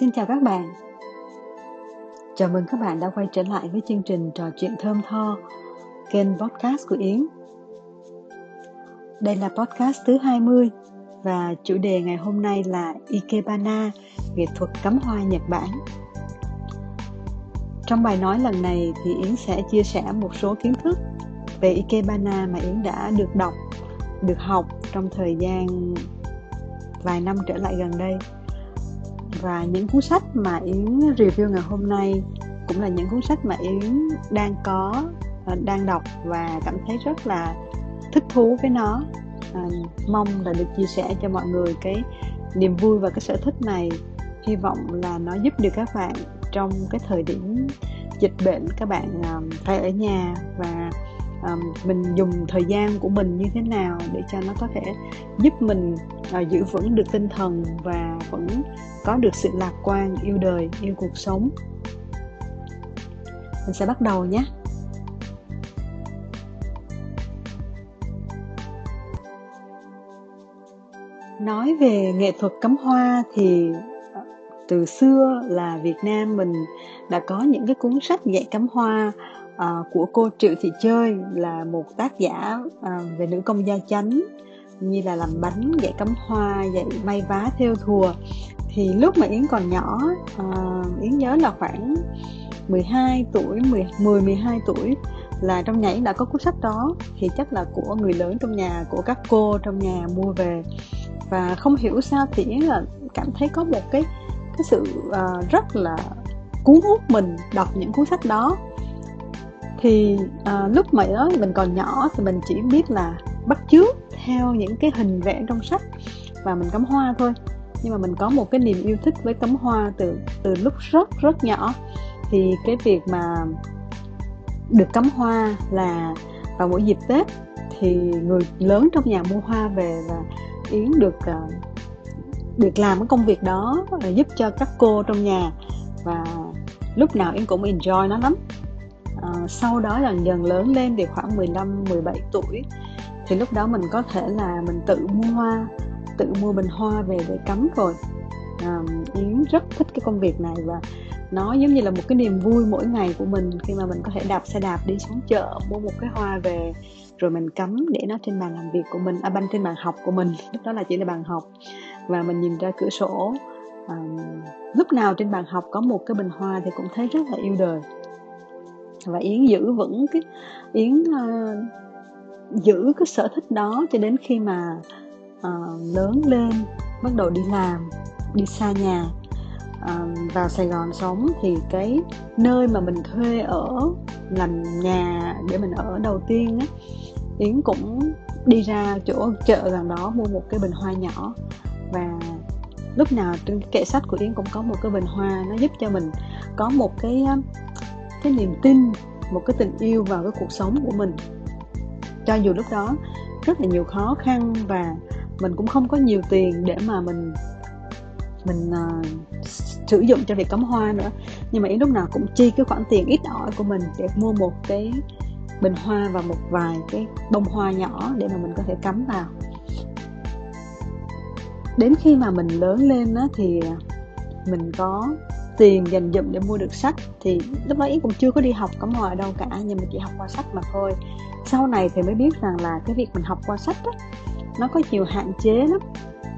Xin chào các bạn. Chào mừng các bạn đã quay trở lại với chương trình trò chuyện thơm tho, kênh podcast của Yến. Đây là podcast thứ 20 và chủ đề ngày hôm nay là Ikebana, nghệ thuật cắm hoa Nhật Bản. Trong bài nói lần này thì Yến sẽ chia sẻ một số kiến thức về Ikebana mà Yến đã được đọc, được học trong thời gian vài năm trở lại gần đây và những cuốn sách mà Yến review ngày hôm nay cũng là những cuốn sách mà Yến đang có à, đang đọc và cảm thấy rất là thích thú với nó. À, mong là được chia sẻ cho mọi người cái niềm vui và cái sở thích này. Hy vọng là nó giúp được các bạn trong cái thời điểm dịch bệnh các bạn um, phải ở nhà và um, mình dùng thời gian của mình như thế nào để cho nó có thể giúp mình uh, giữ vững được tinh thần và vẫn có được sự lạc quan yêu đời yêu cuộc sống? Mình sẽ bắt đầu nhé. Nói về nghệ thuật cắm hoa thì ờ, từ xưa là Việt Nam mình đã có những cái cuốn sách dạy cắm hoa uh, của cô Triệu Thị Chơi là một tác giả uh, về nữ công gia chánh như là làm bánh dạy cắm hoa dạy may vá theo thùa. Thì lúc mà Yến còn nhỏ uh, Yến nhớ là khoảng 12 tuổi 10 10 12 tuổi là trong nhảy đã có cuốn sách đó. Thì chắc là của người lớn trong nhà của các cô trong nhà mua về. Và không hiểu sao thì Yến là cảm thấy có một cái cái sự uh, rất là cuốn hút mình đọc những cuốn sách đó thì à, lúc mà đó mình còn nhỏ thì mình chỉ biết là bắt chước theo những cái hình vẽ trong sách và mình cắm hoa thôi. Nhưng mà mình có một cái niềm yêu thích với cắm hoa từ từ lúc rất rất nhỏ. Thì cái việc mà được cắm hoa là vào mỗi dịp tết thì người lớn trong nhà mua hoa về và yến được à, được làm cái công việc đó à, giúp cho các cô trong nhà. Và lúc nào yến cũng enjoy nó lắm uh, sau đó dần dần lớn lên thì khoảng 15 17 tuổi. Thì lúc đó mình có thể là mình tự mua hoa tự mua bình hoa về để cắm rồi à, ờ, yến rất thích cái công việc này và nó giống như là một cái niềm vui mỗi ngày của mình khi mà mình có thể đạp xe đạp đi xuống chợ mua một cái hoa về rồi mình cắm để nó trên bàn làm việc của mình à banh trên bàn học của mình. Lúc đó là chỉ là bàn học. Và mình nhìn ra cửa sổ à, lúc nào trên bàn học có một cái bình hoa thì cũng thấy rất là yêu đời và yến giữ vững cái yến uh, giữ cái sở thích đó cho đến khi mà uh, lớn lên bắt đầu đi làm đi xa nhà. Uh, vào Sài Gòn sống thì cái nơi mà mình thuê ở làm nhà để mình ở đầu tiên á Yến cũng đi ra chỗ chợ gần đó mua một cái bình hoa nhỏ. Và lúc nào trên kệ sách của Yến cũng có một cái bình hoa nó giúp cho mình có một cái cái niềm tin một cái tình yêu vào cái cuộc sống của mình. Cho dù lúc đó rất là nhiều khó khăn và mình cũng không có nhiều tiền để mà mình mình uh, sử dụng cho việc cắm hoa nữa. Nhưng mà ý lúc nào cũng chi cái khoản tiền ít ỏi của mình để mua một cái bình hoa và một vài cái bông hoa nhỏ để mà mình có thể cắm vào. Đến khi mà mình lớn lên á, thì mình có tiền dành dụm để mua được sách thì lúc đó cũng chưa có đi học cắm hòa đâu cả nhưng mà chỉ học qua sách mà thôi. Sau này thì mới biết rằng là cái việc mình học qua sách đó, nó có nhiều hạn chế lắm.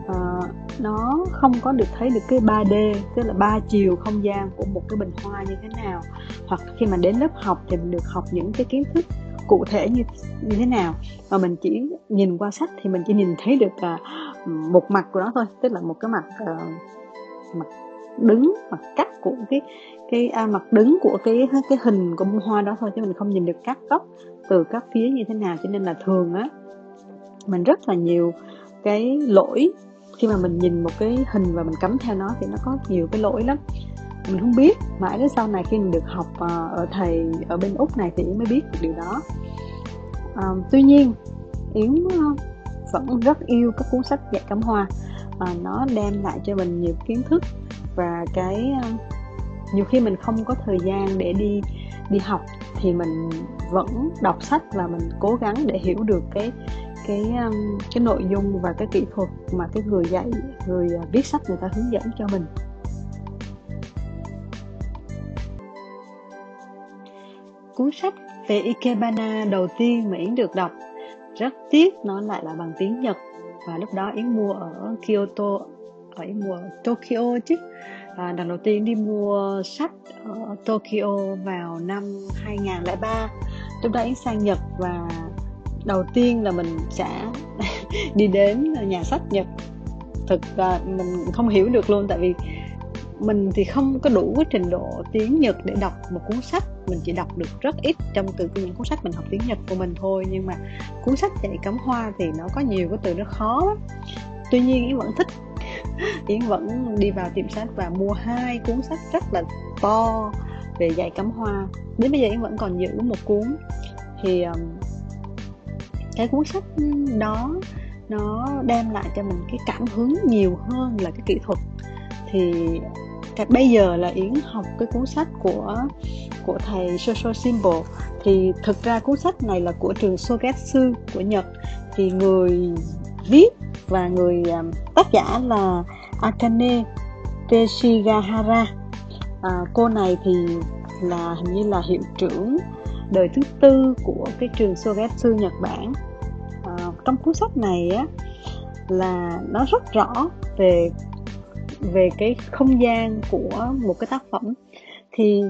À, nó không có được thấy được cái 3D tức là ba chiều không gian của một cái bình hoa như thế nào. Hoặc khi mà đến lớp học thì mình được học những cái kiến thức cụ thể như như thế nào. Mà mình chỉ nhìn qua sách thì mình chỉ nhìn thấy được uh, một mặt của nó thôi tức là một cái mặt uh, mặt đứng mặt cắt của cái cái à, mặt đứng của cái cái hình của bông hoa đó thôi chứ mình không nhìn được các góc từ các phía như thế nào. Cho nên là thường á mình rất là nhiều cái lỗi. Khi mà mình nhìn một cái hình và mình cắm theo nó thì nó có nhiều cái lỗi lắm. Mình không biết mãi đến sau này khi mình được học à, ở thầy ở bên úc này thì yến mới biết được điều đó. À, tuy nhiên yến à, vẫn rất yêu các cuốn sách dạy cắm hoa à, nó đem lại cho mình nhiều kiến thức và cái ờ, nhiều khi mình không có thời gian để đi đi học thì mình vẫn đọc sách và mình cố gắng để hiểu được cái cái ờ, cái nội dung và cái kỹ thuật mà cái người dạy, người ờ, viết sách người ta hướng dẫn cho mình. Cuốn sách về Ikebana đầu tiên mà Yến được đọc, rất tiếc nó lại là bằng tiếng Nhật và lúc đó Yến mua ở Kyoto phải mua Tokyo chứ. À, lần đầu tiên đi mua sách ở Tokyo vào năm 2003 lúc đó Yến sang Nhật và đầu tiên là mình sẽ đi đến nhà sách Nhật. Thực ra mình không hiểu được luôn tại vì mình thì không có đủ cái trình độ tiếng Nhật để đọc một cuốn sách. Mình chỉ đọc được rất ít trong từ những cuốn sách mình học tiếng Nhật của mình thôi nhưng mà cuốn sách dạy cắm hoa thì nó có nhiều cái từ nó khó lắm. Tuy nhiên Yến vẫn thích Yến vẫn đi vào tiệm sách và mua hai cuốn sách rất là to về dạy cắm hoa. Đến bây giờ Yến vẫn còn giữ một cuốn. Thì um, cái cuốn sách đó nó đem lại cho mình cái cảm hứng nhiều hơn là cái kỹ thuật. Thì cái bây giờ là yến học cái cuốn sách của của thầy Shosho Symbol. Thì thực ra cuốn sách này là của trường Sogetsu của Nhật. Thì người viết và người à, tác giả là Akane Teshigahara. À, cô này thì là hình như là hiệu trưởng đời thứ tư của cái trường Sogetsu Nhật Bản. À, trong cuốn sách này á là nó rất rõ về về cái không gian của một cái tác phẩm. Thì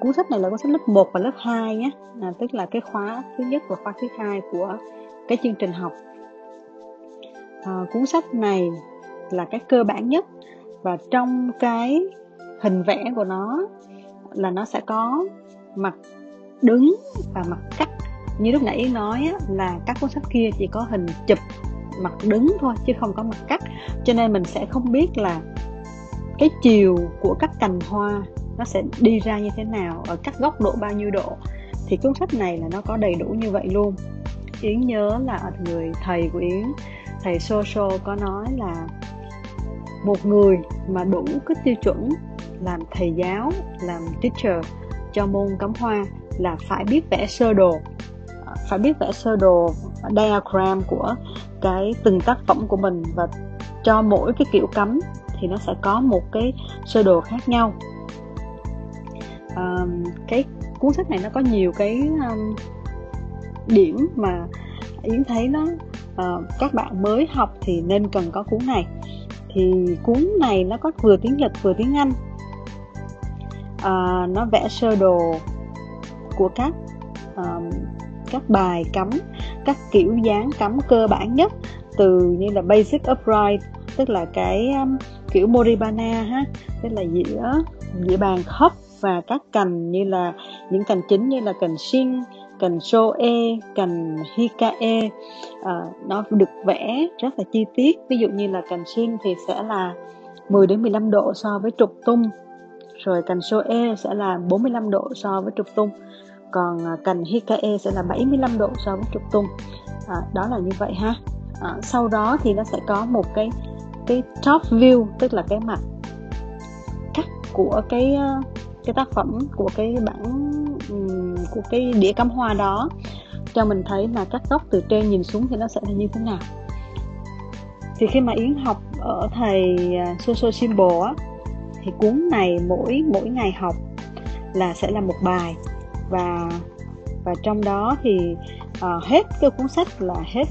cuốn sách này là cuốn sách lớp 1 và lớp 2 nhé. À, tức là cái khóa thứ nhất và khóa thứ hai của cái chương trình học à, cuốn sách này là cái cơ bản nhất và trong cái hình vẽ của nó là nó sẽ có mặt đứng và mặt cắt. Như lúc nãy nói á, là các cuốn sách kia chỉ có hình chụp mặt đứng thôi chứ không có mặt cắt. Cho nên mình sẽ không biết là cái chiều của các cành hoa nó sẽ đi ra như thế nào ở các góc độ bao nhiêu độ. Thì cuốn sách này là nó có đầy đủ như vậy luôn. Yến nhớ là người thầy của yến thầy Soso có nói là một người mà đủ cái tiêu chuẩn làm thầy giáo làm teacher cho môn cắm hoa là phải biết vẽ sơ đồ. À, phải biết vẽ sơ đồ diagram của cái từng tác phẩm của mình và cho mỗi cái kiểu cắm thì nó sẽ có một cái sơ đồ khác nhau. À, cái cuốn sách này nó có nhiều cái um, điểm mà yến thấy nó uh, các bạn mới học thì nên cần có cuốn này. Thì cuốn này nó có vừa tiếng nhật vừa tiếng anh. À, nó vẽ sơ đồ của các um, các bài cắm các kiểu dáng cắm cơ bản nhất từ như là basic upright tức là cái um, kiểu moribana ha tức là giữa giữa bàn khớp và các cành như là những cành chính như là cành shin cành shoe cành hikae. Ờ, nó được vẽ rất là chi tiết. Ví dụ như là cành xiên thì sẽ là 10 đến 15 độ so với trục tung. Rồi cành shoe sẽ là 45 độ so với trục tung. Còn à, cành hikae sẽ là 75 độ so với trục tung. À, đó là như vậy ha. À, sau đó thì nó sẽ có một cái cái top view tức là cái mặt cắt của cái à, cái tác phẩm của cái bản của cái đĩa cắm hoa đó cho mình thấy là các góc từ trên nhìn xuống thì nó sẽ là như thế nào. Thì khi mà yến học ở thầy ờ, Soso Symbol á thì cuốn này mỗi mỗi ngày học là sẽ là một bài. Và và trong đó thì uh, hết cái cuốn sách là hết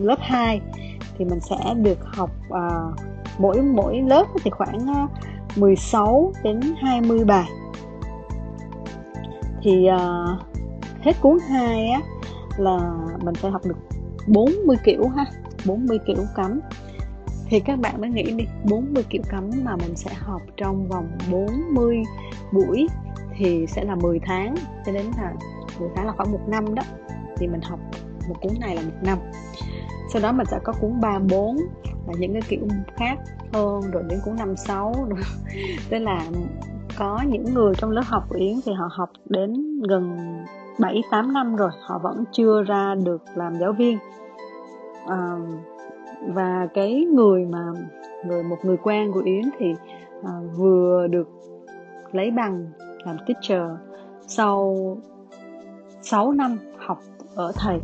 lớp 2 thì mình sẽ được học uh, mỗi mỗi lớp thì khoảng à, uh, 16 đến 20 bài. Thì uh, hết cuốn 2 á là mình sẽ học được 40 kiểu ha 40 kiểu cắm. Thì các bạn mới nghĩ đi 40 kiểu cắm mà mình sẽ học trong vòng 40 buổi thì sẽ là 10 tháng, cho đến là 10 tháng là khoảng một năm đó. Thì mình học một cuốn này là một năm. Sau đó mình sẽ có cuốn 3 4 là những cái kiểu khác hơn, rồi đến cuốn 5 6 rồi tức là có những người trong lớp học của Yến thì họ học đến gần 7 8 năm rồi họ vẫn chưa ra được làm giáo viên. À, và cái người mà người một người quen của Yến thì à, vừa được lấy bằng làm teacher sau 6 năm học ở thầy.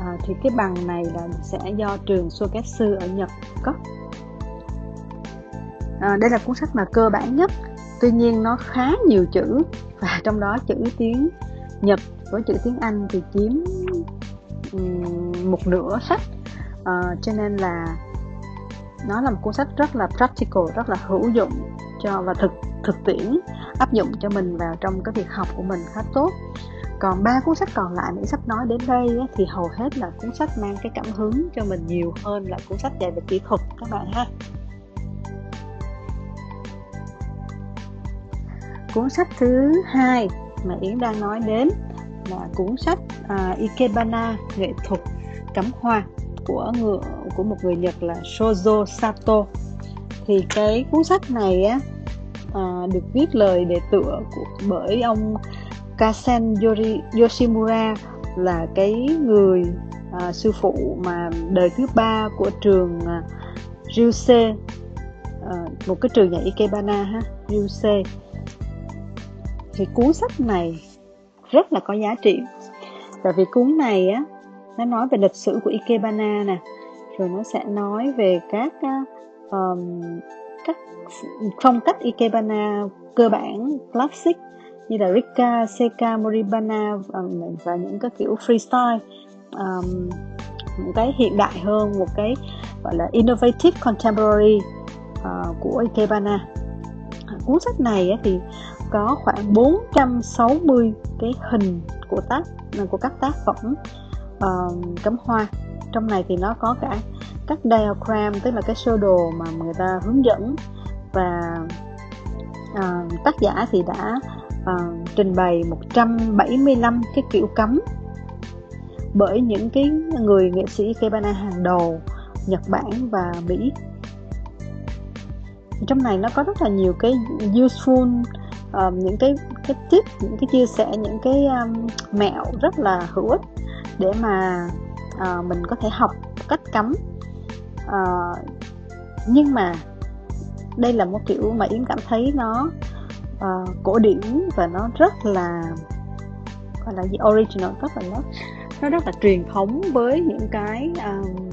À, thì cái bằng này là sẽ do trường Soketsu ở Nhật cấp à, đây là cuốn sách mà cơ bản nhất. Tuy nhiên nó khá nhiều chữ và trong đó chữ tiếng Nhật với chữ tiếng Anh thì chiếm một nửa sách. Uh, cho nên là nó là một cuốn sách rất là practical rất là hữu dụng cho và thực thực tiễn áp dụng cho mình vào trong cái việc học của mình khá tốt. Còn ba cuốn sách còn lại mình sắp nói đến đây ấy, thì hầu hết là cuốn sách mang cái cảm hứng cho mình nhiều hơn là cuốn sách dạy về kỹ thuật các bạn ha. Cuốn sách thứ hai mà yến đang nói đến là cuốn sách à, ikebana nghệ thuật cắm hoa của người của một người nhật là shozo sato. Thì cái cuốn sách này á à, được viết lời đề tựa của, bởi ông Kasen Yori, Yoshimura là cái người à, sư phụ mà đời thứ ba của trường à, Ryusei à, một cái trường nhà Ikebana ha Ryusei. Thì cuốn sách này rất là có giá trị. Tại vì cuốn này á nó nói về lịch sử của Ikebana nè rồi nó sẽ nói về các um, các phong cách Ikebana cơ bản classic như là Rika, Seka, Moribana và, và những cái kiểu freestyle um, một cái hiện đại hơn một cái gọi là innovative contemporary uh, của Ikebana. Cuốn sách này thì có khoảng 460 cái hình của tác của các tác phẩm uh, cắm hoa. Trong này thì nó có cả các diagram tức là cái sơ đồ mà người ta hướng dẫn. Và uh, tác giả thì đã uh, trình bày 175 cái kiểu cắm. Bởi những cái người nghệ sĩ Kebana hàng đầu Nhật Bản và Mỹ. Trong này nó có rất là nhiều cái useful um, những cái cái tip những cái chia sẻ những cái um, mẹo rất là hữu ích để mà uh, mình có thể học cách cắm. Uh, nhưng mà đây là một kiểu mà yến cảm thấy nó uh, cổ điển và nó rất là gọi là gì original rất là nó nó rất là truyền thống với những cái um,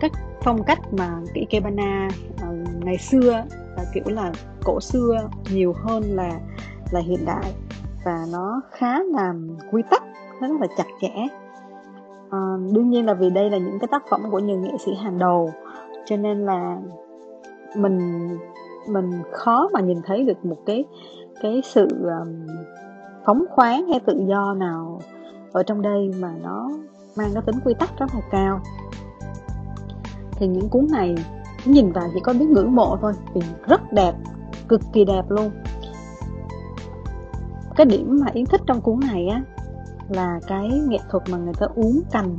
các phong cách mà cái ikebana uh, ngày xưa là kiểu là cổ xưa nhiều hơn là là hiện đại. Và nó khá là quy tắc nó rất là chặt chẽ. À, đương nhiên là vì đây là những cái tác phẩm của những nghệ sĩ hàng đầu cho nên là mình mình khó mà nhìn thấy được một cái cái sự um, phóng khoáng hay tự do nào ở trong đây mà nó mang cái tính quy tắc rất là cao. Thì những cuốn này nhìn vào chỉ có biết ngưỡng mộ thôi. Vì rất đẹp, cực kỳ đẹp luôn. Cái điểm mà yến thích trong cuốn này á, là cái nghệ thuật mà người ta uống cành.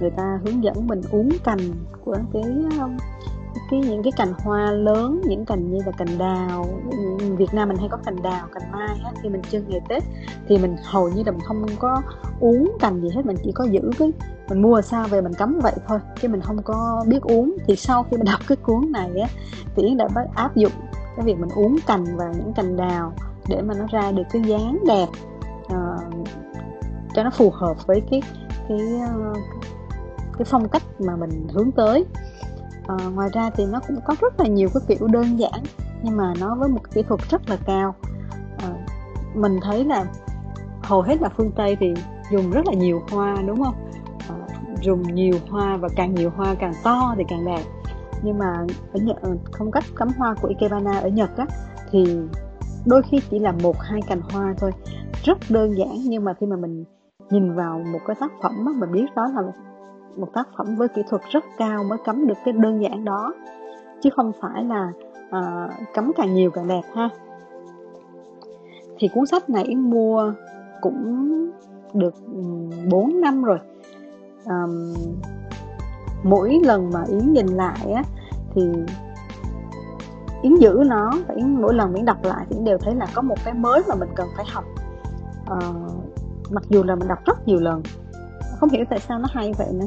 Người ta hướng dẫn mình uống cành của cái cái những cái cành hoa lớn những cành như là cành đào Việt Nam mình hay có cành đào cành mai á khi mình chơi ngày Tết thì mình hầu như là mình không có uống cành gì hết mình chỉ có giữ cái mình mua sao về mình cắm vậy thôi chứ mình không có biết uống. Thì sau khi mình đọc cái cuốn này á thì Yến đã bắt áp dụng cái việc mình uống cành và những cành đào để mà nó ra được cái dáng đẹp uh, cho nó phù hợp với cái cái uh, cái phong cách mà mình hướng tới à, ngoài ra thì nó cũng có rất là nhiều cái kiểu đơn giản nhưng mà nó với một kỹ thuật rất là cao. À, mình thấy là hầu hết là phương tây thì dùng rất là nhiều hoa đúng không? À, dùng nhiều hoa và càng nhiều hoa càng to thì càng đẹp. Nhưng mà ở Nhật phong cách cắm hoa của Ikebana ở Nhật á thì đôi khi chỉ là một hai cành hoa thôi. Rất đơn giản nhưng mà khi mà mình nhìn vào một cái tác phẩm á, mình biết đó là một tác phẩm với kỹ thuật rất cao mới cấm được cái đơn giản đó. Chứ không phải là ờ, uh, cấm càng nhiều càng đẹp ha. Thì cuốn sách này mua cũng được 4 năm rồi. Um, mỗi lần mà yến nhìn lại á thì yến giữ nó và yến mỗi lần yến đọc lại thì yến đều thấy là có một cái mới mà mình cần phải học. Uh, mặc dù là mình đọc rất nhiều lần không hiểu tại sao nó hay vậy nữa.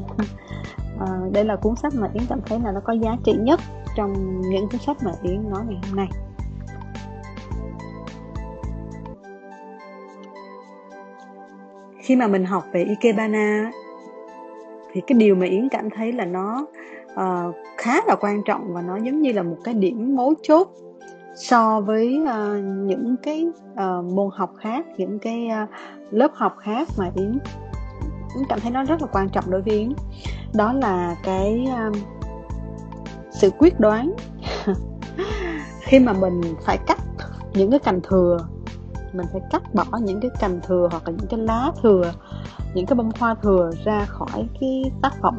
À, đây là cuốn sách mà yến cảm thấy là nó có giá trị nhất trong những cuốn sách mà yến nói ngày hôm nay. Khi mà mình học về ikebana thì cái điều mà yến cảm thấy là nó uh, khá là quan trọng và nó giống như là một cái điểm mấu chốt so với uh, những cái uh, môn học khác những cái uh, lớp học khác mà yến cũng cảm thấy nó rất là quan trọng đối với yến. Đó là cái um, sự quyết đoán. Khi mà mình phải cắt những cái cành thừa mình phải cắt bỏ những cái cành thừa hoặc là những cái lá thừa những cái bông hoa thừa ra khỏi cái tác phẩm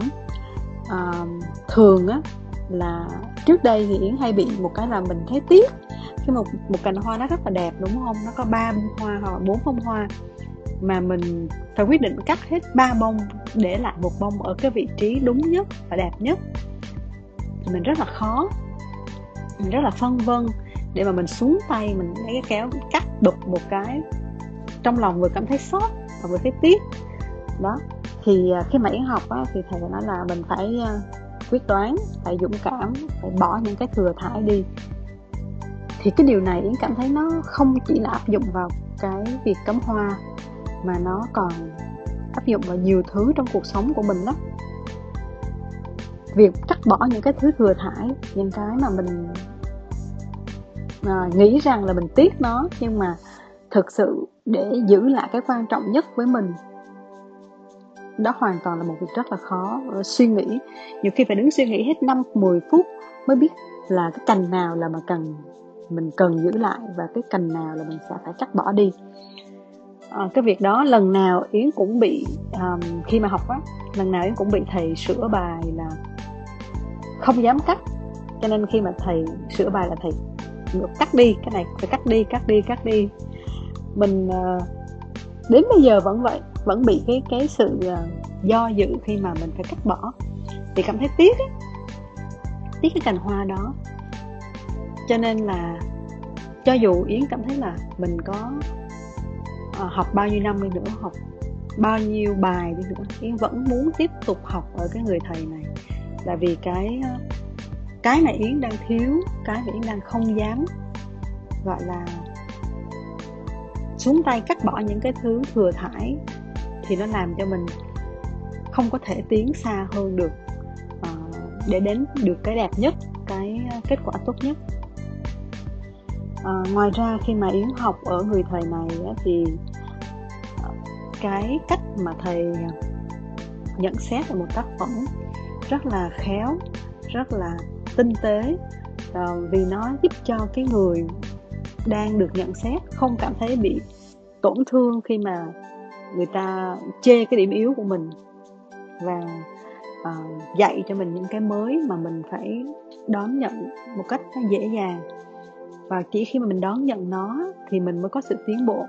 à, thường á là trước đây thì yến hay bị một cái là mình thấy tiếc khi một một cành hoa nó rất là đẹp đúng không? Nó có ba bông hoa hoặc bốn bông hoa mà mình phải quyết định cắt hết ba bông để lại một bông ở cái vị trí đúng nhất và đẹp nhất. Thì mình rất là khó mình rất là phân vân để mà mình xuống tay mình lấy cái kéo cắt đục một cái trong lòng vừa cảm thấy sót và vừa thấy tiếc. Đó thì à, khi mà yến học á, thì thầy nói là mình phải à, quyết đoán phải dũng cảm phải bỏ những cái thừa thải đi. Thì cái điều này yến cảm thấy nó không chỉ là áp dụng vào cái việc cắm hoa mà nó còn áp dụng vào nhiều thứ trong cuộc sống của mình đó, việc cắt bỏ những cái thứ thừa thải những cái mà mình à, nghĩ rằng là mình tiếc nó nhưng mà thực sự để giữ lại cái quan trọng nhất với mình đó hoàn toàn là một việc rất là khó. Ờ, suy nghĩ nhiều khi phải đứng suy nghĩ hết 5 10 phút mới biết là cái cành nào là mà cần mình cần giữ lại và cái cành nào là mình sẽ phải cắt bỏ đi à, cái việc đó lần nào yến cũng bị um, khi mà học á lần nào yến cũng bị thầy sửa bài là không dám cắt. Cho nên khi mà thầy sửa bài là thầy cắt đi cái này phải cắt đi cắt đi cắt đi. Mình uh, đến bây giờ vẫn vậy vẫn bị cái cái sự uh, do dự khi mà mình phải cắt bỏ. Thì cảm thấy tiếc ấy. tiếc cái cành hoa đó. Cho nên là cho dù yến cảm thấy là mình có uh, học bao nhiêu năm đi nữa học bao nhiêu bài đi nữa yến vẫn muốn tiếp tục học ở cái người thầy này. Là vì cái ờ, cái mà yến đang thiếu cái mà yến đang không dám gọi là xuống tay cắt bỏ những cái thứ thừa thải thì nó làm cho mình không có thể tiến xa hơn được uh, để đến được cái đẹp nhất cái kết quả tốt nhất à, ngoài ra khi mà yến học ở người thầy này thì ờ, cái cách mà thầy nhận xét về một tác phẩm rất là khéo rất là tinh tế. À, vì nó giúp cho cái người đang được nhận xét không cảm thấy bị tổn thương khi mà người ta chê cái điểm yếu của mình và uh, dạy cho mình những cái mới mà mình phải đón nhận một cách dễ dàng và chỉ khi mà mình đón nhận nó thì mình mới có sự tiến bộ.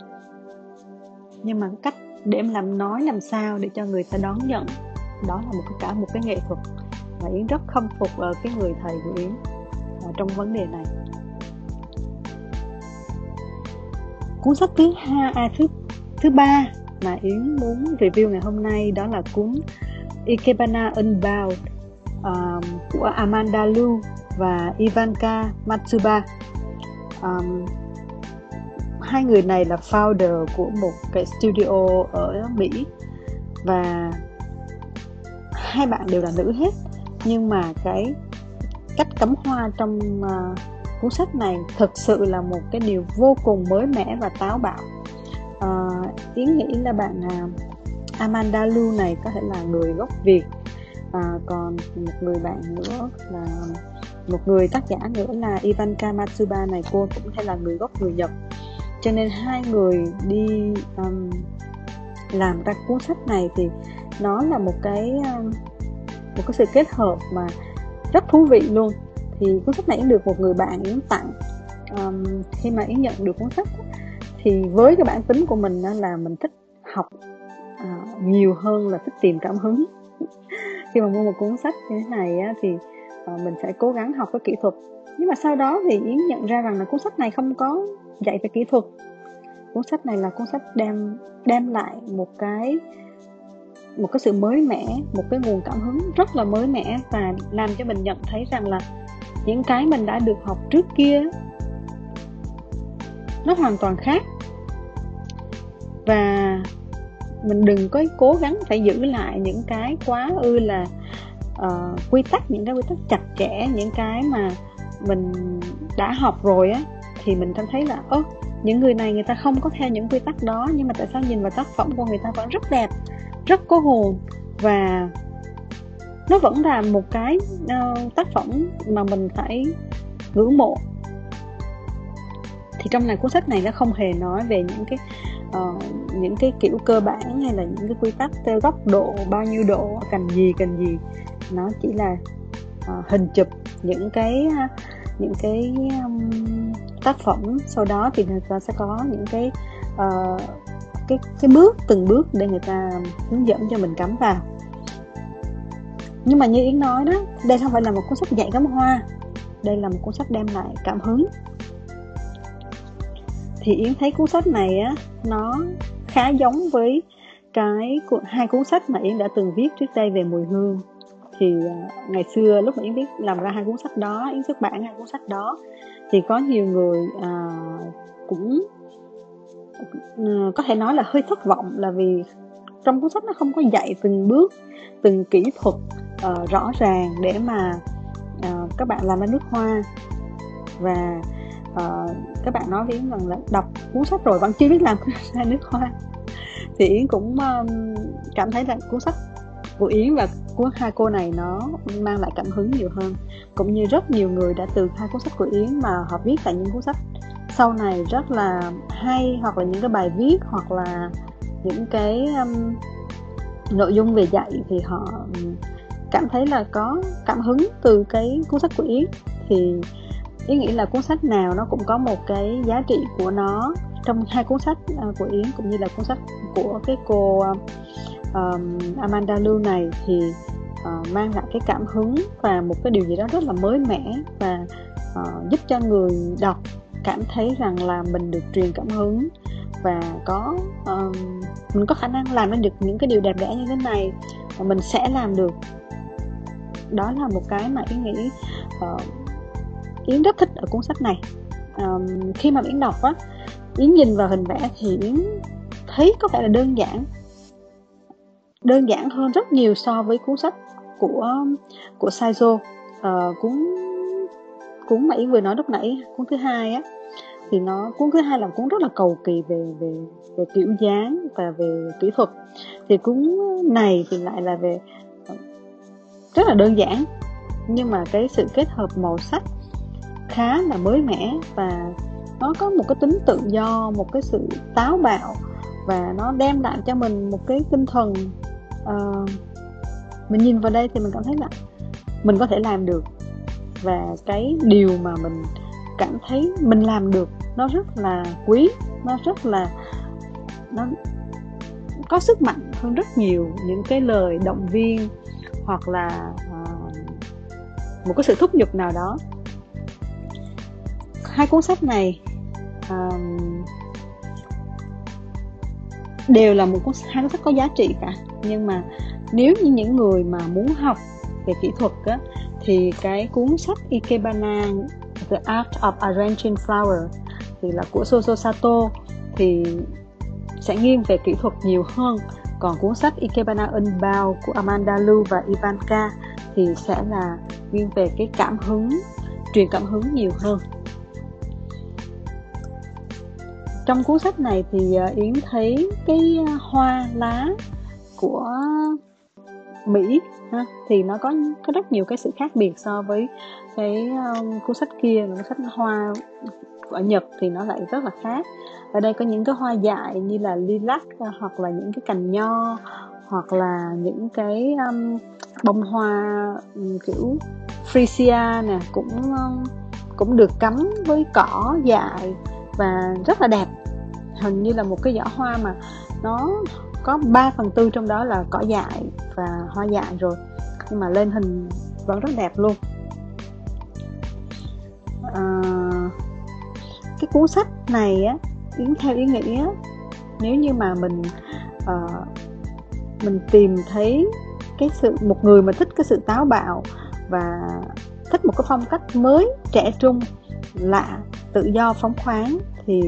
Nhưng mà cách để em làm nói làm sao để cho người ta đón nhận đó là một cái cả một cái nghệ thuật và yến rất khâm phục ở cái người thầy của yến ở trong vấn đề này. Cuốn sách thứ hai à, thứ thứ ba mà yến muốn review ngày hôm nay đó là cuốn Ikebana Unbound uh, của Amanda Lu và Ivanka Matsuba um, hai người này là founder của một cái studio ở Mỹ và hai bạn đều là nữ hết. Nhưng mà cái cách cắm hoa trong uh, cuốn sách này thực sự là một cái điều vô cùng mới mẻ và táo bạo. Ờ, uh, yến nghĩ là bạn uh, Amanda Lu này có thể là người gốc Việt uh, còn một người bạn nữa là một người tác giả nữa là Ivanka Matsuba này cô cũng hay là người gốc người Nhật. Cho nên hai người đi um, làm ra cuốn sách này thì nó là một cái um, một cái sự kết hợp mà rất thú vị luôn. Thì cuốn sách này được một người bạn yến tặng. Um, khi mà yến nhận được cuốn sách thì với cái bản tính của mình là mình thích học uh, nhiều hơn là thích tìm cảm hứng. Khi mà mua một cuốn sách như thế này á, thì Ờ, mình sẽ cố gắng học cái kỹ thuật. Nhưng mà sau đó thì yến nhận ra rằng là cuốn sách này không có dạy về kỹ thuật. Cuốn sách này là cuốn sách đem đem lại một cái một cái sự mới mẻ, một cái nguồn cảm hứng rất là mới mẻ và làm cho mình nhận thấy rằng là những cái mình đã được học trước kia nó hoàn toàn khác. Và mình đừng có cố gắng phải giữ lại những cái quá ư là uh, quy tắc những cái quy tắc chặt chẽ những cái mà mình đã học rồi á thì mình cảm thấy là ơ những người này người ta không có theo những quy tắc đó nhưng mà tại sao nhìn vào tác phẩm của người ta vẫn rất đẹp rất có hồn và nó vẫn là một cái uh, tác phẩm mà mình phải ngưỡng mộ. Thì trong này cuốn sách này nó không hề nói về những cái uh, những cái kiểu cơ bản hay là những cái quy tắc theo góc độ bao nhiêu độ cần gì cần gì nó chỉ là uh, hình chụp những cái những cái um, tác phẩm. Sau đó thì người ta sẽ có những cái uh, cái cái bước từng bước để người ta hướng dẫn cho mình cắm vào. Nhưng mà như yến nói đó đây không phải là một cuốn sách dạy cắm hoa. Đây là một cuốn sách đem lại cảm hứng. Thì yến thấy cuốn sách này á nó khá giống với cái hai cuốn sách mà yến đã từng viết trước đây về mùi hương thì uh, ngày xưa lúc mà yến viết làm ra hai cuốn sách đó yến xuất bản hai cuốn sách đó thì có nhiều người uh, cũng uh, có thể nói là hơi thất vọng là vì trong cuốn sách nó không có dạy từng bước từng kỹ thuật uh, rõ ràng để mà uh, các bạn làm ra nước hoa. Và uh, các bạn nói với Yến rằng là đọc cuốn sách rồi vẫn chưa biết làm ra nước hoa. Thì Yến cũng um, cảm thấy là cuốn sách của Yến và của hai cô này nó mang lại cảm hứng nhiều hơn. Cũng như rất nhiều người đã từ hai cuốn sách của Yến mà họ viết tại những cuốn sách sau này rất là hay hoặc là những cái bài viết hoặc là những cái um, nội dung về dạy thì họ um, cảm thấy là có cảm hứng từ cái cuốn sách của Yến. Thì Yến nghĩ là cuốn sách nào nó cũng có một cái giá trị của nó trong hai cuốn sách à, của Yến cũng như là cuốn sách của cái cô um, um, Amanda Lưu này thì uh, mang lại cái cảm hứng và một cái điều gì đó rất là mới mẻ và uh, giúp cho người đọc cảm thấy rằng là mình được truyền cảm hứng và có um, mình có khả năng làm được những cái điều đẹp đẽ như thế này và mình sẽ làm được. Đó là một cái mà yến nghĩ uh, yến rất thích ở cuốn sách này. Um, khi mà yến đọc á yến nhìn vào hình vẽ thì yến thấy có vẻ là đơn giản đơn giản hơn rất nhiều so với cuốn sách của của Saizo. Uh, cuốn cuốn mà yến vừa nói lúc nãy cuốn thứ hai á thì nó cuốn thứ hai là cuốn rất là cầu kỳ về về về kiểu dáng và về kỹ thuật. Thì cuốn này thì lại là về ờ, rất là đơn giản nhưng mà cái sự kết hợp màu sắc khá là mới mẻ và nó có một cái tính tự do một cái sự táo bạo và nó đem lại cho mình một cái tinh thần uh, mình nhìn vào đây thì mình cảm thấy là mình có thể làm được. Và cái điều mà mình cảm thấy mình làm được nó rất là quý nó rất là nó có sức mạnh hơn rất nhiều những cái lời động viên hoặc là uh, một cái sự thúc giục nào đó. Hai cuốn sách này um, đều là một cuốn hai cuốn sách có giá trị cả. Nhưng mà nếu như những người mà muốn học về kỹ thuật á, thì cái cuốn sách Ikebana The Art of Arranging Flower thì là của Soso Sato thì sẽ nghiêng về kỹ thuật nhiều hơn. Còn cuốn sách Ikebana Unbound của Amanda Lu và Ivanka thì sẽ là nghiêng về cái cảm hứng truyền cảm hứng nhiều hơn. Trong cuốn sách này thì ờ, Yến thấy cái ờ, hoa lá của Mỹ ha, thì nó có có rất nhiều cái sự khác biệt so với cái um, cuốn sách kia cuốn sách hoa ở Nhật thì nó lại rất là khác. Ở đây có những cái hoa dại như là lilac hoặc là những cái cành nho hoặc là những cái um, bông hoa um, kiểu freesia nè cũng um, cũng được cắm với cỏ dại và rất là đẹp. Hình như là một cái giỏ hoa mà nó có 3 phần tư trong đó là cỏ dại và hoa dại rồi nhưng mà lên hình vẫn rất đẹp luôn. À, cái cuốn sách này á yến theo ý nghĩa nếu như mà mình uh, mình tìm thấy cái sự một người mà thích cái sự táo bạo và thích một cái phong cách mới trẻ trung lạ tự do phóng khoáng thì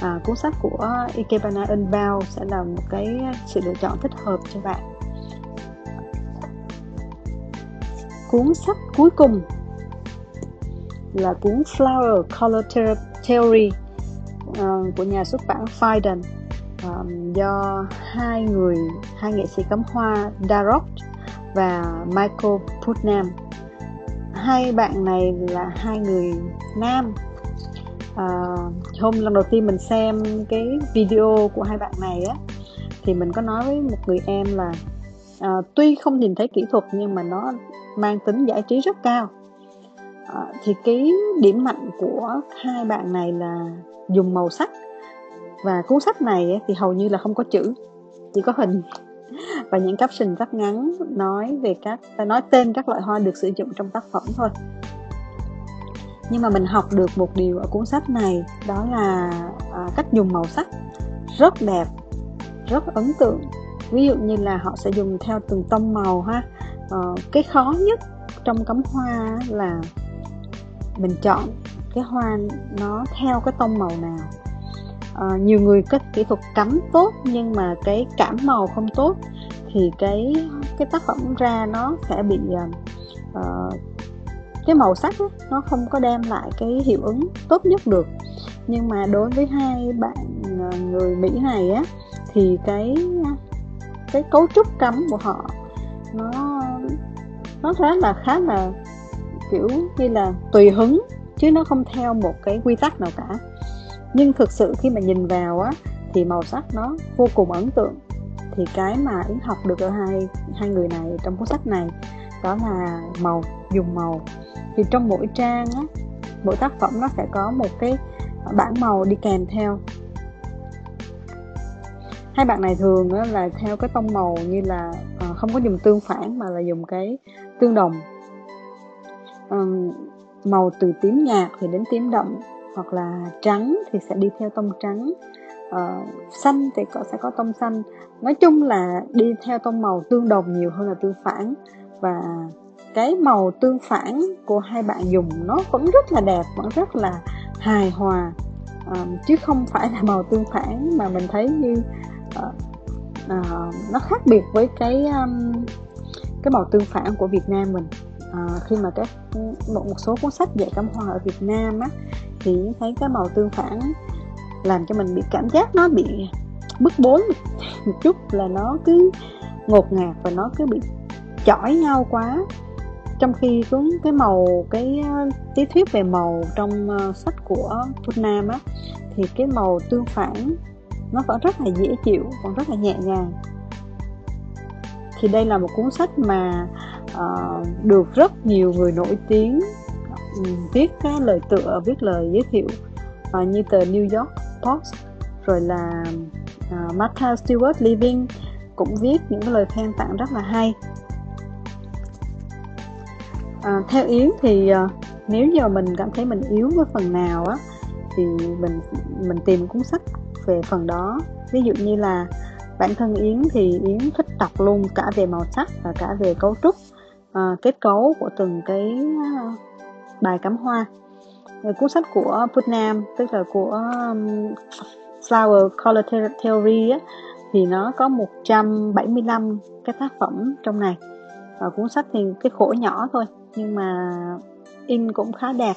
à, cuốn sách của Ikebana Unbound sẽ là một cái sự lựa chọn thích hợp cho bạn. Cuốn sách cuối cùng là cuốn Flower Color Theory uh, của nhà xuất bản Fiden um, à, do hai người hai nghệ sĩ cắm hoa Darok và Michael Putnam. Hai bạn này là hai người nam uh, hôm lần đầu tiên mình xem cái video của hai bạn này á thì mình có nói với một người em là uh, tuy không nhìn thấy kỹ thuật nhưng mà nó mang tính giải trí rất cao. Uh, thì cái điểm mạnh của hai bạn này là dùng màu sắc. Và cuốn sách này thì hầu như là không có chữ chỉ có hình. Và những caption rất ngắn nói về các nói tên các loại hoa được sử dụng trong tác phẩm thôi nhưng mà mình học được một điều ở cuốn sách này đó là à, cách dùng màu sắc rất đẹp rất ấn tượng. Ví dụ như là họ sẽ dùng theo từng tông màu ha. À, cái khó nhất trong cắm hoa là mình chọn cái hoa nó theo cái tông màu nào. À, nhiều người có kỹ thuật cắm tốt nhưng mà cái cảm màu không tốt thì cái cái tác phẩm ra nó sẽ bị uh, cái màu sắc ấy, nó không có đem lại cái hiệu ứng tốt nhất được. Nhưng mà đối với hai bạn ờ, người Mỹ này á thì cái cái cấu trúc cắm của họ nó nó khá là khá là kiểu như là tùy hứng chứ nó không theo một cái quy tắc nào cả. Nhưng thực sự khi mà nhìn vào á thì màu sắc nó vô cùng ấn tượng. Thì cái mà yến học được ở hai hai người này trong cuốn sách này đó là màu dùng màu. Thì trong mỗi trang á mỗi tác phẩm nó sẽ có một cái bảng màu đi kèm theo. Hai bạn này thường á, là theo cái tông màu như là à, không có dùng tương phản mà là dùng cái tương đồng. À, màu từ tím nhạt thì đến tím đậm hoặc là trắng thì sẽ đi theo tông trắng. Uh, xanh thì có sẽ có tông xanh. Nói chung là đi theo tông màu tương đồng nhiều hơn là tương phản. Và cái màu tương phản của hai bạn dùng nó vẫn rất là đẹp vẫn rất là hài hòa. À, chứ không phải là màu tương phản mà mình thấy như à, à, nó khác biệt với cái um, cái màu tương phản của Việt Nam mình. À, khi mà các một một số cuốn sách dạy cắm hoa ở Việt Nam á thì thấy cái màu tương phản làm cho mình bị cảm giác nó bị bức bối một chút là nó cứ ngột ngạt và nó cứ bị chỏi nhau quá trong khi cuốn cái màu cái ờ, lý thuyết về màu trong ờ, sách của Putnam á thì cái màu tương phản nó vẫn rất là dễ chịu vẫn rất là nhẹ nhàng. Thì đây là một cuốn sách mà uh, được rất nhiều người nổi tiếng ừ, viết cái lời tựa viết lời giới thiệu uh, như tờ New York Post rồi là uh, Martha Stewart Living cũng viết những cái lời khen tặng rất là hay à, theo yến thì à, nếu giờ mình cảm thấy mình yếu với phần nào á thì mình mình tìm cuốn sách về phần đó. Ví dụ như là bản thân yến thì yến thích đọc luôn cả về màu sắc và cả về cấu trúc à, kết cấu của từng cái ờ, bài cắm hoa. Cuốn sách của Putnam tức là của um, Flower Color Theory á, thì nó có 175 cái tác phẩm trong này. Và cuốn sách thì cái khổ nhỏ thôi nhưng mà in cũng khá đẹp.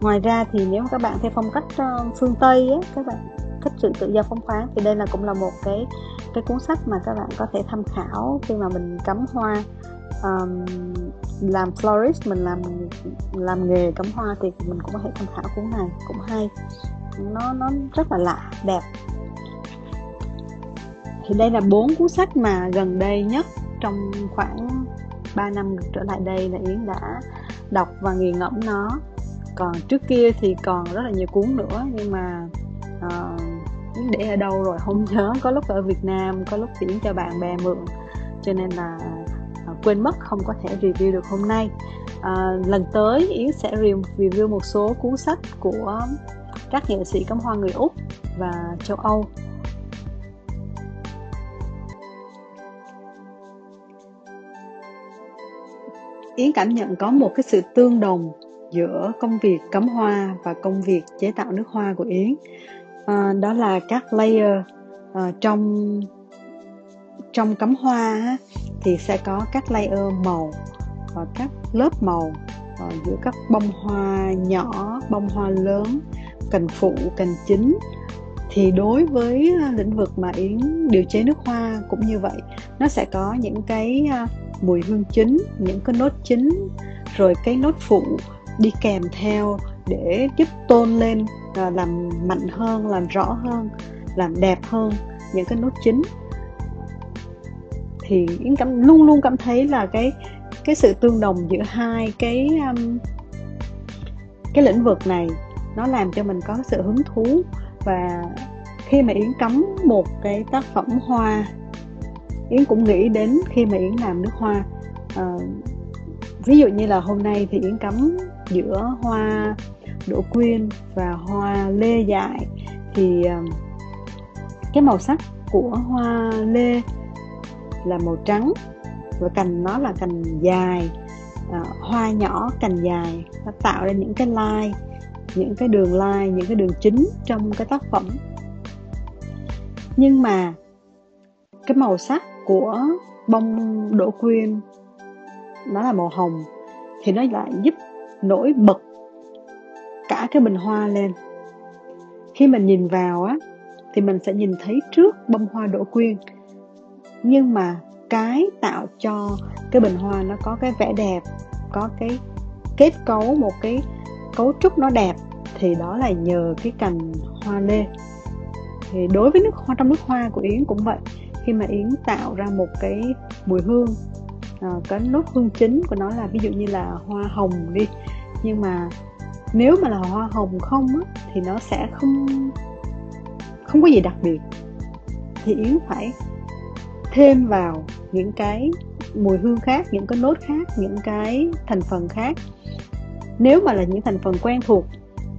Ngoài ra thì nếu các bạn theo phong cách ờ, phương tây á, các bạn thích sự tự do phóng khoáng thì đây là cũng là một cái cái cuốn sách mà các bạn có thể tham khảo khi mà mình cắm hoa. Um, làm florist mình làm làm nghề cắm hoa thì mình cũng có thể tham khảo cuốn này cũng hay. Nó nó rất là lạ đẹp. Thì đây là bốn cuốn sách mà gần đây nhất trong khoảng 3 năm trở lại đây là Yến đã đọc và nghiền ngẫm nó. Còn trước kia thì còn rất là nhiều cuốn nữa nhưng mà uh, Yến để ở đâu rồi không nhớ. Có lúc ở Việt Nam có lúc thì Yến cho bạn bè mượn. Cho nên là uh, quên mất không có thể review được hôm nay. Uh, lần tới Yến sẽ review một số cuốn sách của các nghệ sĩ cắm hoa người Úc và châu Âu. Yến cảm nhận có một cái sự tương đồng giữa công việc cắm hoa và công việc chế tạo nước hoa của Yến. À, đó là các layer à, trong trong cắm hoa thì sẽ có các layer màu và các lớp màu à, giữa các bông hoa nhỏ bông hoa lớn cành phụ cành chính thì đối với à, lĩnh vực mà yến điều chế nước hoa cũng như vậy nó sẽ có những cái à, mùi hương chính những cái nốt chính rồi cái nốt phụ đi kèm theo để giúp tôn lên à, làm mạnh hơn làm rõ hơn làm đẹp hơn những cái nốt chính thì yến cảm luôn luôn cảm thấy là cái cái sự tương đồng giữa hai cái um, cái lĩnh vực này nó làm cho mình có sự hứng thú. Và khi mà yến cắm một cái tác phẩm hoa yến cũng nghĩ đến khi mà yến làm nước hoa. Uh, ví dụ như là hôm nay thì yến cắm giữa hoa đỗ quyên và hoa lê dại thì uh, cái màu sắc của hoa lê là màu trắng và cành nó là cành dài. Uh, hoa nhỏ cành dài nó tạo ra những cái line những cái đường line những cái đường chính trong cái tác phẩm. Nhưng mà cái màu sắc của bông đỗ quyên. Nó là màu hồng, thì nó lại giúp nổi bật cả cái bình hoa lên. Khi mình nhìn vào á, thì mình sẽ nhìn thấy trước bông hoa đỗ quyên. Nhưng mà cái tạo cho cái bình hoa nó có cái vẻ đẹp, có cái kết cấu, một cái cấu trúc nó đẹp, thì đó là nhờ cái cành hoa lê. Thì đối với nước hoa, trong nước hoa của yến cũng vậy khi mà yến tạo ra một cái mùi hương à, cái nốt hương chính của nó là ví dụ như là hoa hồng đi. Nhưng mà nếu mà là hoa hồng không á, thì nó sẽ không không có gì đặc biệt. Thì yến phải thêm vào những cái mùi hương khác những cái nốt khác những cái thành phần khác. Nếu mà là những thành phần quen thuộc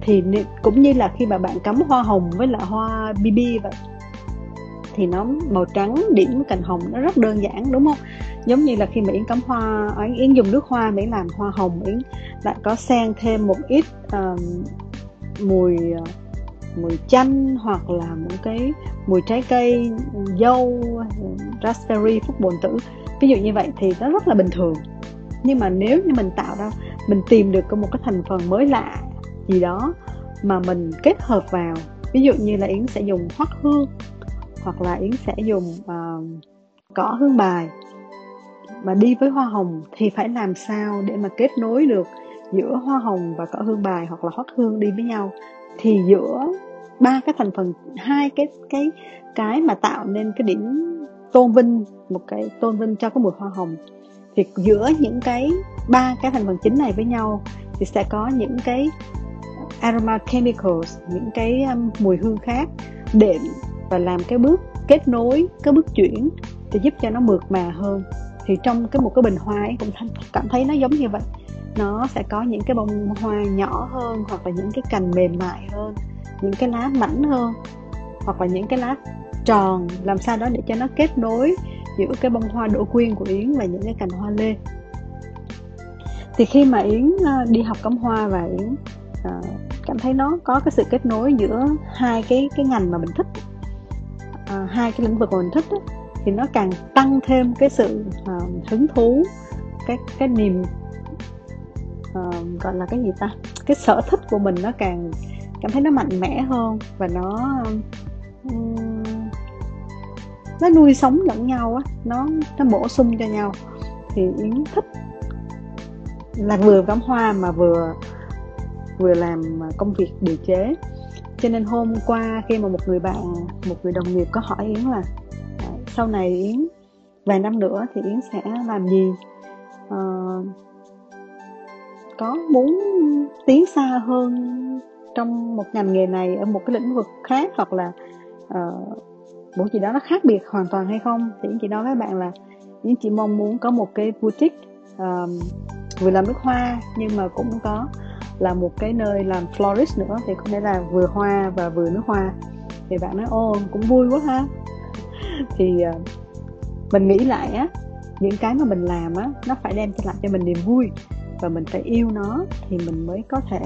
thì cũng như là khi mà bạn cắm hoa hồng với lại hoa bb vậy thì nó màu trắng điểm cành hồng nó rất đơn giản đúng không? Giống như là khi mà yến cắm hoa à, yến dùng nước hoa để làm hoa hồng yến lại có xen thêm một ít uh, mùi ờ, mùi chanh hoặc là một cái mùi trái cây dâu raspberry phúc bồn tử. Ví dụ như vậy thì nó rất là bình thường. Nhưng mà nếu như mình tạo ra mình tìm được một cái thành phần mới lạ gì đó mà mình kết hợp vào ví dụ như là yến sẽ dùng hoắc hương hoặc là yến sẽ dùng uh, cỏ hương bài mà đi với hoa hồng thì phải làm sao để mà kết nối được giữa hoa hồng và cỏ hương bài hoặc là hoắc hương đi với nhau? Thì giữa ba cái thành phần hai cái cái cái mà tạo nên cái điểm tôn vinh một cái tôn vinh cho cái mùi hoa hồng thì giữa những cái ba cái thành phần chính này với nhau thì sẽ có những cái aroma chemicals những cái um, mùi hương khác để và làm cái bước kết nối, cái bước chuyển để giúp cho nó mượt mà hơn. Thì trong cái một cái bình hoa ấy cũng cảm thấy nó giống như vậy. Nó sẽ có những cái bông hoa nhỏ hơn hoặc là những cái cành mềm mại hơn, những cái lá mảnh hơn, hoặc là những cái lá tròn, làm sao đó để cho nó kết nối giữa cái bông hoa đỗ quyên của yến và những cái cành hoa lê. Thì khi mà yến ờ, đi học cắm hoa và yến ờ, cảm thấy nó có cái sự kết nối giữa hai cái cái ngành mà mình thích uh, hai cái lĩnh vực mà mình thích đó, thì nó càng tăng thêm cái sự uh, hứng thú cái cái niềm uh, gọi là cái gì ta cái sở thích của mình nó càng cảm thấy nó mạnh mẽ hơn và nó um, nó nuôi sống lẫn nhau á nó nó bổ sung cho nhau. Thì yến thích là vừa cắm hoa mà vừa vừa làm công việc điều chế cho nên hôm qua khi mà một người bạn một người đồng nghiệp có hỏi yến là à, sau này yến vài năm nữa thì yến sẽ làm gì? À, có muốn tiến xa hơn trong một ngành nghề này ở một cái lĩnh vực khác hoặc là uh, một gì đó nó khác biệt hoàn toàn hay không? Thì chị nói với bạn là những chị mong muốn có một cái boutique um, vừa làm nước hoa nhưng mà cũng có là một cái nơi làm florist nữa thì có thể là vừa hoa và vừa nước hoa. Thì bạn nói ô cũng vui quá ha. Thì uh, mình nghĩ lại á những cái mà mình làm á nó phải đem lại cho mình niềm vui và mình phải yêu nó thì mình mới có thể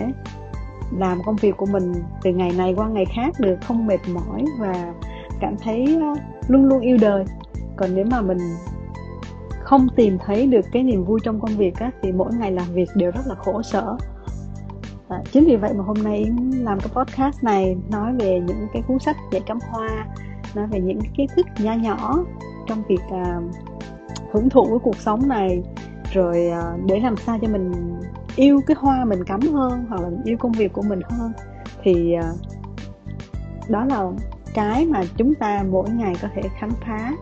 làm công việc của mình từ ngày này qua ngày khác được không mệt mỏi và cảm thấy ờ, luôn luôn yêu đời. Còn nếu mà mình không tìm thấy được cái niềm vui trong công việc á, thì mỗi ngày làm việc đều rất là khổ sở à, chính vì vậy mà hôm nay Yến làm cái podcast này nói về những cái cuốn sách dạy cắm hoa nói về những cái kiến thức nho nhỏ trong việc à, hưởng thụ với cuộc sống này rồi à, để làm sao cho mình yêu cái hoa mình cắm hơn hoặc là yêu công việc của mình hơn. Thì à, đó là cái mà chúng ta mỗi ngày có thể khám phá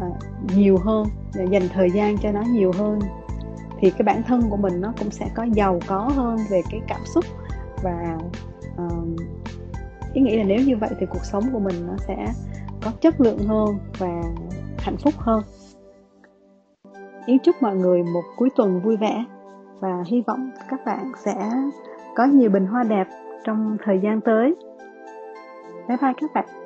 à, nhiều hơn dành thời gian cho nó nhiều hơn thì cái bản thân của mình nó cũng sẽ có giàu có hơn về cái cảm xúc và uh, ý nghĩ là nếu như vậy thì cuộc sống của mình nó sẽ có chất lượng hơn và hạnh phúc hơn Yến chúc mọi người một cuối tuần vui vẻ và hy vọng các bạn sẽ có nhiều bình hoa đẹp trong thời gian tới. Bye bye các bạn.